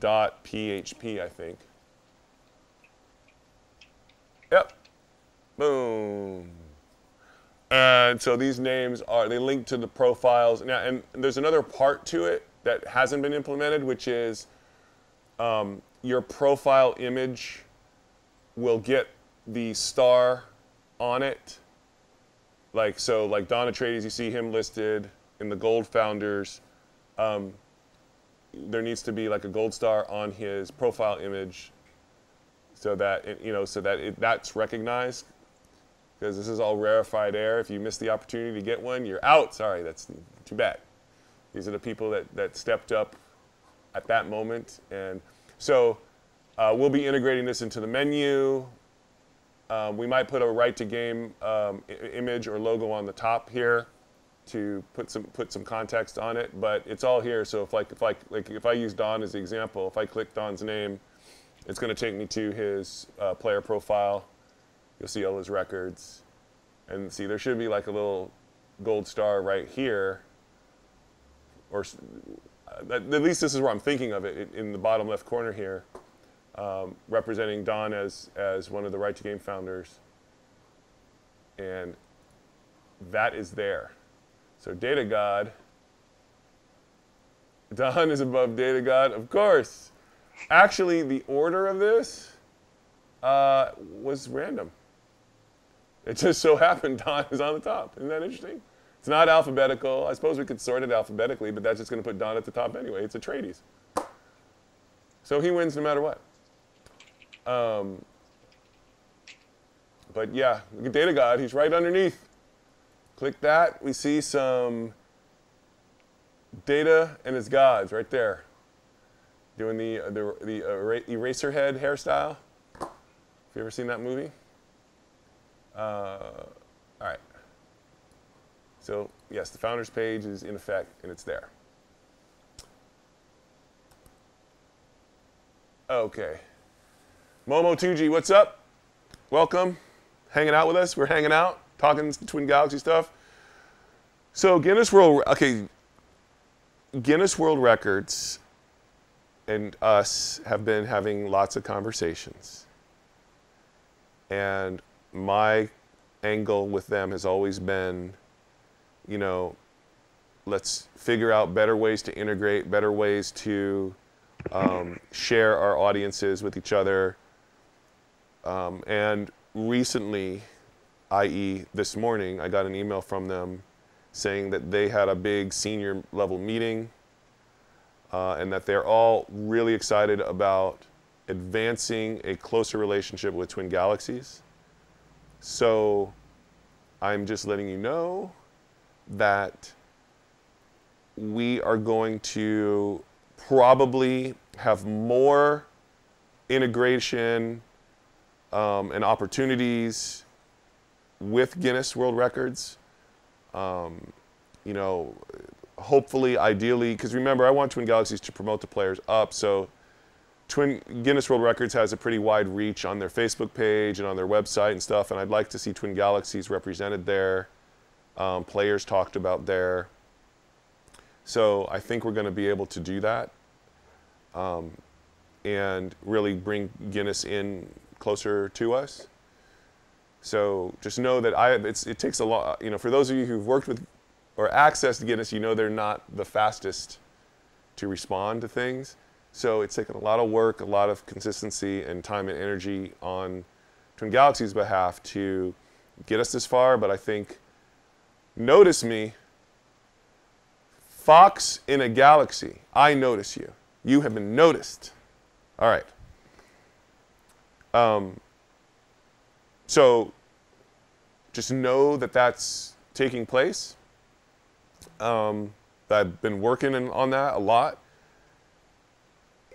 Speaker 1: dot php i think yep boom and so these names are they link to the profiles. Now and there's another part to it that hasn't been implemented which is um, your profile image will get the star on it. Like so like don atreides you see him listed in the gold founders. Um, there needs to be like a gold star on his profile image so that it, you know so that it, that's recognized because this is all rarefied air. If you miss the opportunity to get one you're out. Sorry that's too bad. These are the people that, that stepped up at that moment. And so uh, we'll be integrating this into the menu. Um, we might put a right to game um, image or logo on the top here to put some put some context on it, but it's all here. So if like if like like if I use Don as the example, if I click Don's name, it's going to take me to his uh, player profile. You'll see all his records, and see there should be like a little gold star right here, or uh, at least this is where I'm thinking of it in- in the bottom left corner here, um, representing Don as as one of the Right to Game founders, and that is there. So Data God, Don is above Data God, of course. Actually, the order of this uh, was random. It just so happened Don is on the top. Isn't that interesting? It's not alphabetical. I suppose we could sort it alphabetically, but that's just going to put Don at the top anyway. It's Atreides. So he wins no matter what. Um, but yeah, Data God. He's right underneath. Click that. We see some Data and his gods right there. Doing the, uh, the, the uh, Eraserhead hairstyle. Have you ever seen that movie? Uh, all right. So yes, the founders page is in effect and it's there. Okay. Momo 2G, what's up? Welcome. Hanging out with us. We're hanging out, talking Twin Galaxy stuff. So Guinness World, okay, Guinness World Records and us have been having lots of conversations. And my angle with them has always been, you know, let's figure out better ways to integrate, better ways to um, share our audiences with each other. Um, and recently, i.e., this morning, I got an email from them saying that they had a big senior level meeting uh, and that they're all really excited about advancing a closer relationship with Twin Galaxies. So I'm just letting you know that we are going to probably have more integration um, and opportunities with Guinness World Records. Um, you know, hopefully, ideally, because remember, I want Twin Galaxies to promote the players up. So, Twin Guinness World Records has a pretty wide reach on their Facebook page and on their website and stuff, and I'd like to see Twin Galaxies represented there, um, players talked about there. So I think we're going to be able to do that, um, and really bring Guinness in closer to us. So just know that I, it takes a lot, you know, for those of you who've worked with or accessed Guinness, you know they're not the fastest to respond to things. So it's taken a lot of work, a lot of consistency and time and energy on Twin Galaxy's behalf to get us this far. But I think, notice me, Fox in a galaxy, I notice you. You have been noticed. All right. Um, so just know that that's taking place. Um, I've been working on that a lot.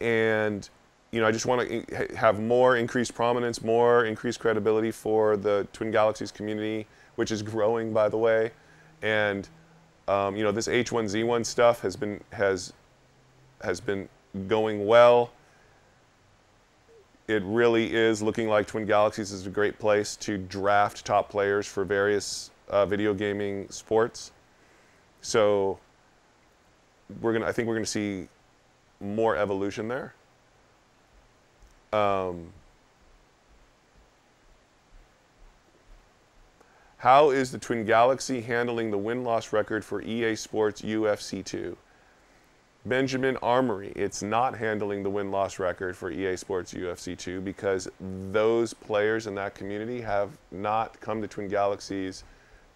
Speaker 1: And, you know, I just want to have more increased prominence, more increased credibility for the Twin Galaxies community, which is growing, by the way. And, um, you know, this H1Z1 stuff has been, has, has been going well it really is looking like Twin Galaxies is a great place to draft top players for various uh, video gaming sports. So we're gonna, I think we're gonna see more evolution there. Um, how is the Twin Galaxy handling the win-loss record for EA Sports UFC 2? Benjamin Armory, it's not handling the win loss record for EA Sports UFC 2 because those players in that community have not come to Twin Galaxies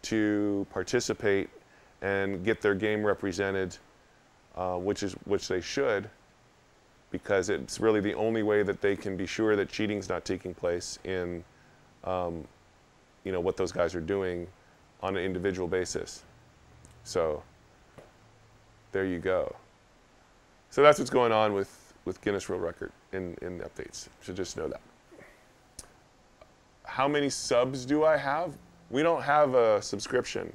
Speaker 1: to participate and get their game represented, uh, which, is, which they should, because it's really the only way that they can be sure that cheating's not taking place in um, you know, what those guys are doing on an individual basis. So there you go. So that's what's going on with, with Guinness World Record in, in the updates. So just know that. How many subs do I have? We don't have a subscription.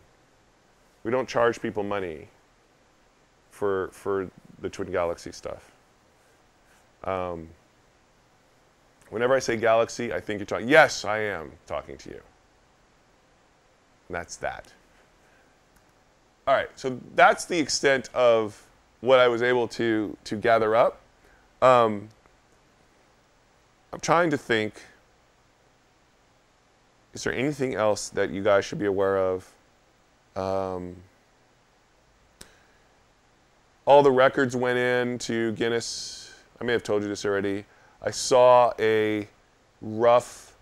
Speaker 1: We don't charge people money for, for the Twin Galaxy stuff. Um, whenever I say Galaxy, I think you're talking. Yes, I am talking to you. And that's that. All right, so that's the extent of what I was able to to gather up. Um, I'm trying to think. Is there anything else that you guys should be aware of? Um, all the records went in to Guinness. I may have told you this already. I saw a rough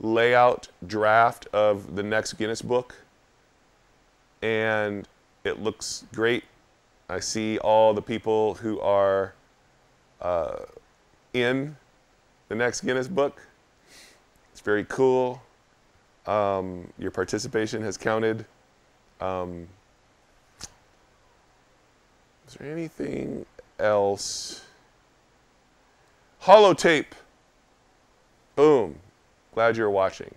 Speaker 1: layout draft of the next Guinness book, and it looks great. I see all the people who are uh, in the next Guinness book. It's very cool. Um, your participation has counted. Um, is there anything else? Holotape. Boom. Glad you're watching.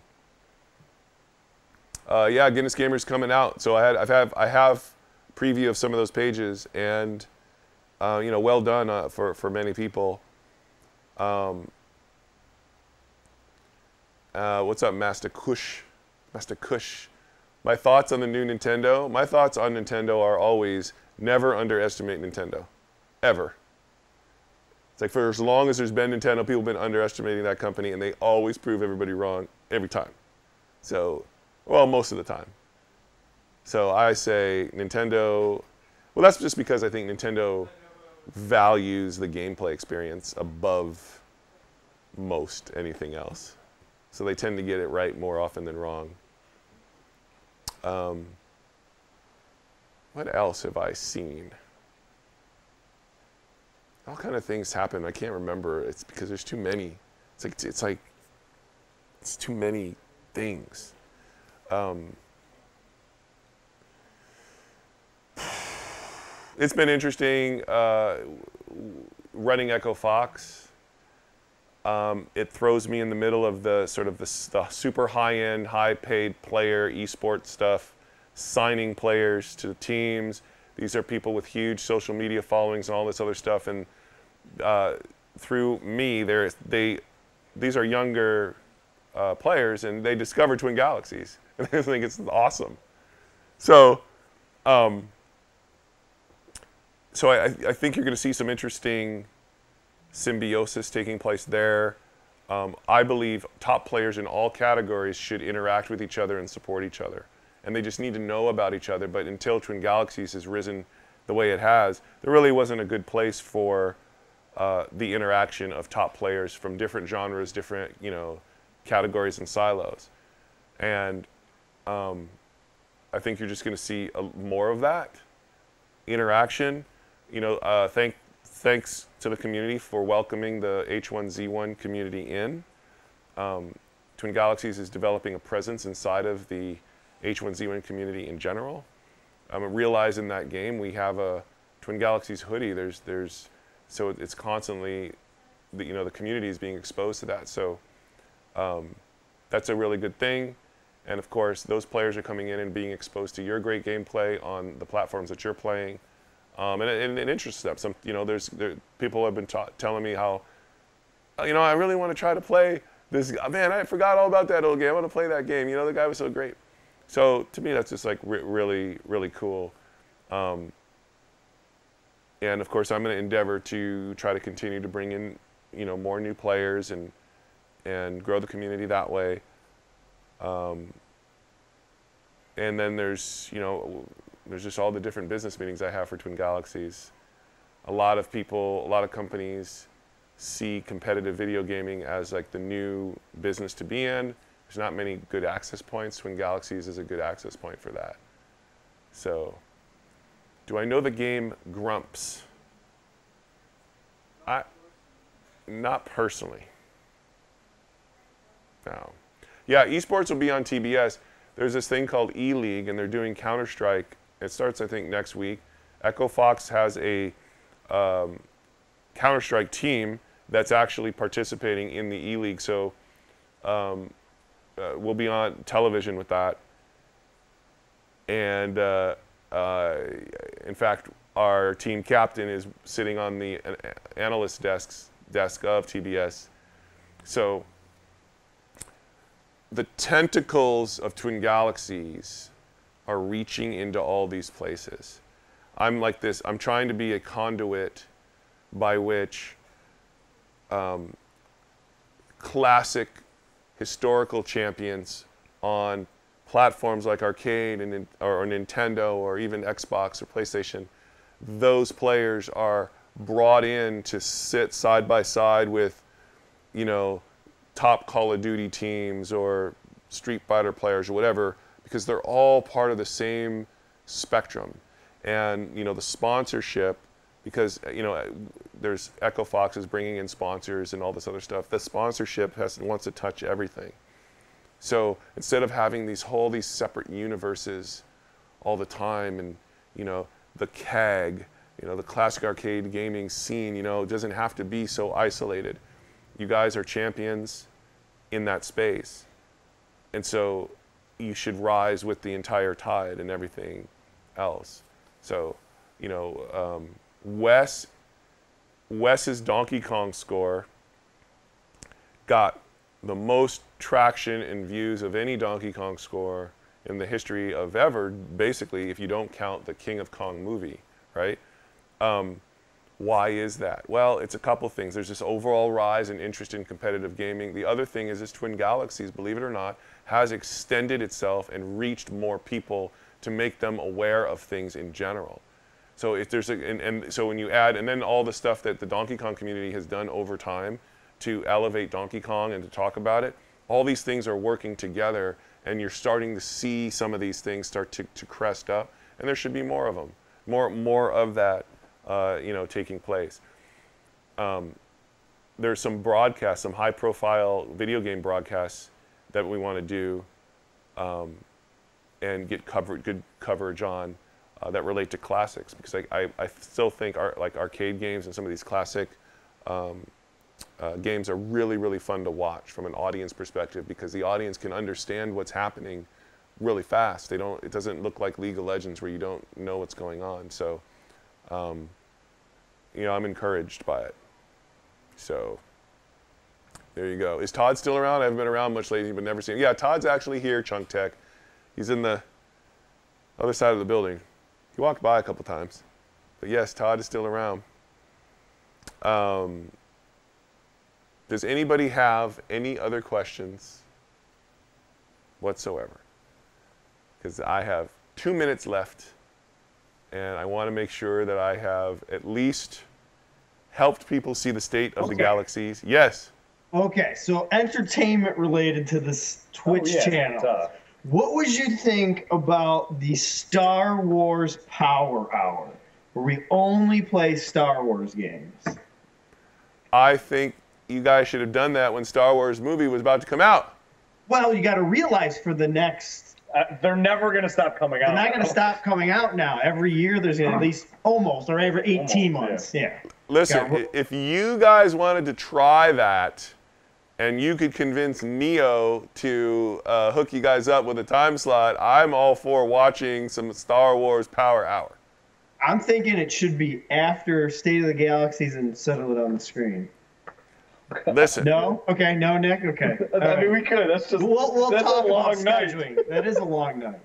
Speaker 1: Uh, yeah, Guinness Gamer's coming out. So I had, I've have, I have preview of some of those pages, and uh, you know, well done uh, for for many people. Um, uh, what's up, Master Kush? Master Kush. My thoughts on the new Nintendo. My thoughts on Nintendo are always never underestimate Nintendo, ever. It's like for as long as there's been Nintendo, people have been underestimating that company, and they always prove everybody wrong every time. So, well, most of the time. So I say Nintendo. Well, that's just because I think Nintendo values the gameplay experience above most anything else. So they tend to get it right more often than wrong. Um, what else have I seen? All kind of things happen. I can't remember. It's because there's too many. It's like it's like it's too many things. Um, it's been interesting uh, running Echo Fox. Um, it throws me in the middle of the sort of the, the super high-end, high-paid player esports stuff, signing players to teams. These are people with huge social media followings and all this other stuff. And uh, through me, they these are younger uh, players, and they discover Twin Galaxies, and they think it's awesome. So. Um, so I, I think you're going to see some interesting symbiosis taking place there. Um, I believe top players in all categories should interact with each other and support each other. And they just need to know about each other. But until Twin Galaxies has risen the way it has, there really wasn't a good place for uh, the interaction of top players from different genres, different you know categories and silos. And um, I think you're just going to see a, more of that interaction you know, uh, thank, thanks to the community for welcoming the H1Z1 community in. Um, Twin Galaxies is developing a presence inside of the H1Z1 community in general. Um, realize in that game we have a Twin Galaxies hoodie. There's, there's, so it's constantly, the, you know, the community is being exposed to that. So um, that's a really good thing. And of course, those players are coming in and being exposed to your great gameplay on the platforms that you're playing. Um, and, and it interests them. Some, you know, there's there, people have been telling me how, uh, you know, I really want to try to play this. Man, I forgot all about that old game. I want to play that game. You know, the guy was so great. So to me, that's just like re- really, really cool. Um, and of course, I'm going to endeavor to try to continue to bring in, you know, more new players and and grow the community that way. Um, and then there's, you know, there's just all the different business meetings I have for Twin Galaxies. A lot of people, a lot of companies see competitive video gaming as like the new business to be in. There's not many good access points. Twin Galaxies is a good access point for that. So, do I know the game Grumps? I, not personally. No. Yeah, esports will be on TBS. There's this thing called E League, and they're doing Counter Strike it starts, I think, next week. Echo Fox has a um, Counter Strike team that's actually participating in the E League. So um, uh, we'll be on television with that. And uh, uh, in fact, our team captain is sitting on the analyst desks, desk of TBS. So the tentacles of Twin Galaxies are reaching into all these places. I'm like this, I'm trying to be a conduit by which um, classic historical champions on platforms like arcade and or Nintendo or even Xbox or PlayStation, those players are brought in to sit side by side with, you know, top Call of Duty teams or Street Fighter players or whatever because they're all part of the same spectrum. And you know the sponsorship because you know there's Echo Fox is bringing in sponsors and all this other stuff. The sponsorship has wants to touch everything. So instead of having these whole these separate universes all the time, and you know the CAG, you know the classic arcade gaming scene, you know doesn't have to be so isolated. You guys are champions in that space, and so you should rise with the entire tide and everything else. So you know um, Wes Wes's Donkey Kong score got the most traction and views of any Donkey Kong score in the history of ever, basically, if you don't count the King of Kong movie, right? Um, why is that? Well, it's a couple things. There's this overall rise in interest in competitive gaming. The other thing is this Twin Galaxies, believe it or not, has extended itself and reached more people to make them aware of things in general. So if there's a, and, and so when you add, and then all the stuff that the Donkey Kong community has done over time to elevate Donkey Kong and to talk about it, all these things are working together and you're starting to see some of these things start to, to crest up and there should be more of them, more, more of that, uh, you know, taking place. Um, there's some broadcasts, some high profile video game broadcasts that we want to do um, and get cover, good coverage on uh, that relate to classics because I, I, I still think our, like arcade games and some of these classic um, uh, games are really really fun to watch from an audience perspective because the audience can understand what's happening really fast. They don't. It doesn't look like League of Legends where you don't know what's going on. So, um, you know, I'm encouraged by it. So, there you go. Is Todd still around? I haven't been around much lately, but never seen him. Yeah, Todd's actually here, Chunk Tech. He's in the other side of the building. He walked by a couple times. But yes, Todd is still around. Um, does anybody have any other questions whatsoever? Because I have two minutes left, and I want to make sure that I have at least helped people see the state of the galaxies. Yes.
Speaker 2: Okay, so entertainment related to this Twitch
Speaker 4: Oh, yeah,
Speaker 2: channel.
Speaker 4: duh.
Speaker 2: What would you think about the Star Wars Power Hour, where we only play Star Wars games?
Speaker 1: I think you guys should have done that when Star Wars movie was about to come out.
Speaker 2: Well, you got to realize for the next,
Speaker 4: Uh, they're never gonna stop coming out.
Speaker 2: they're not going to stop coming out now. Every year, there's at least almost, or every 18
Speaker 4: Almost,
Speaker 2: months. Yeah.
Speaker 1: Listen,
Speaker 2: Yeah,
Speaker 1: i- if you guys wanted to try that and you could convince Neo to uh, hook you guys up with a time slot, I'm all for watching some Star Wars Power Hour.
Speaker 2: I'm thinking it should be after State of the Galaxies and settle it on the screen.
Speaker 1: Listen,
Speaker 2: No? Okay, no, Nick? Okay.
Speaker 4: I mean,
Speaker 2: right.
Speaker 4: we could. That's just.
Speaker 2: We'll, we'll
Speaker 4: that's
Speaker 2: talk
Speaker 4: a long
Speaker 2: about
Speaker 4: night.
Speaker 2: scheduling. That is a long night.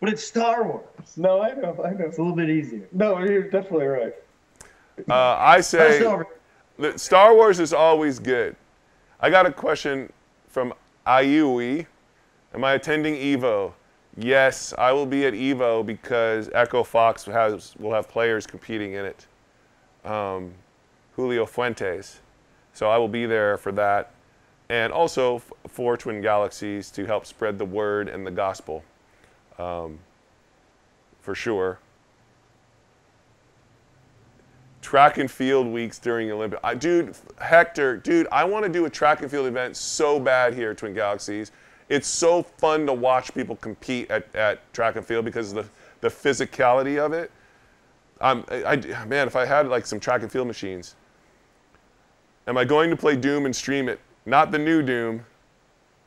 Speaker 2: But it's Star Wars.
Speaker 4: No, I know. I know.
Speaker 2: It's a little bit easier.
Speaker 4: No, you're definitely right.
Speaker 1: uh, I say
Speaker 2: First over.
Speaker 1: Star Wars is always good. I got a question from Ayui. Am I attending Evo? Yes, I will be at Evo because Echo Fox has will have players competing in it. Um, Julio Fuentes. So I will be there for that. And also for Twin Galaxies to help spread the word and the gospel. Um, for sure. Track and field weeks during Olympic. I, dude, Hector, dude, I want to do a track and field event so bad here at Twin Galaxies. It's so fun to watch people compete at, at track and field because of the, the physicality of it. Um, I, I- man, if I had like some track and field machines, am I going to play Doom and stream it? Not the new Doom.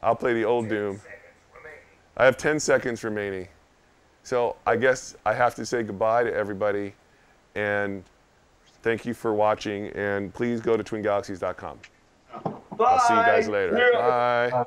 Speaker 1: I'll play the old Doom. I have 10 seconds remaining. So I guess I have to say goodbye to everybody and thank you for watching. And please go to twingalaxies.com. I'll see you guys later. Bye.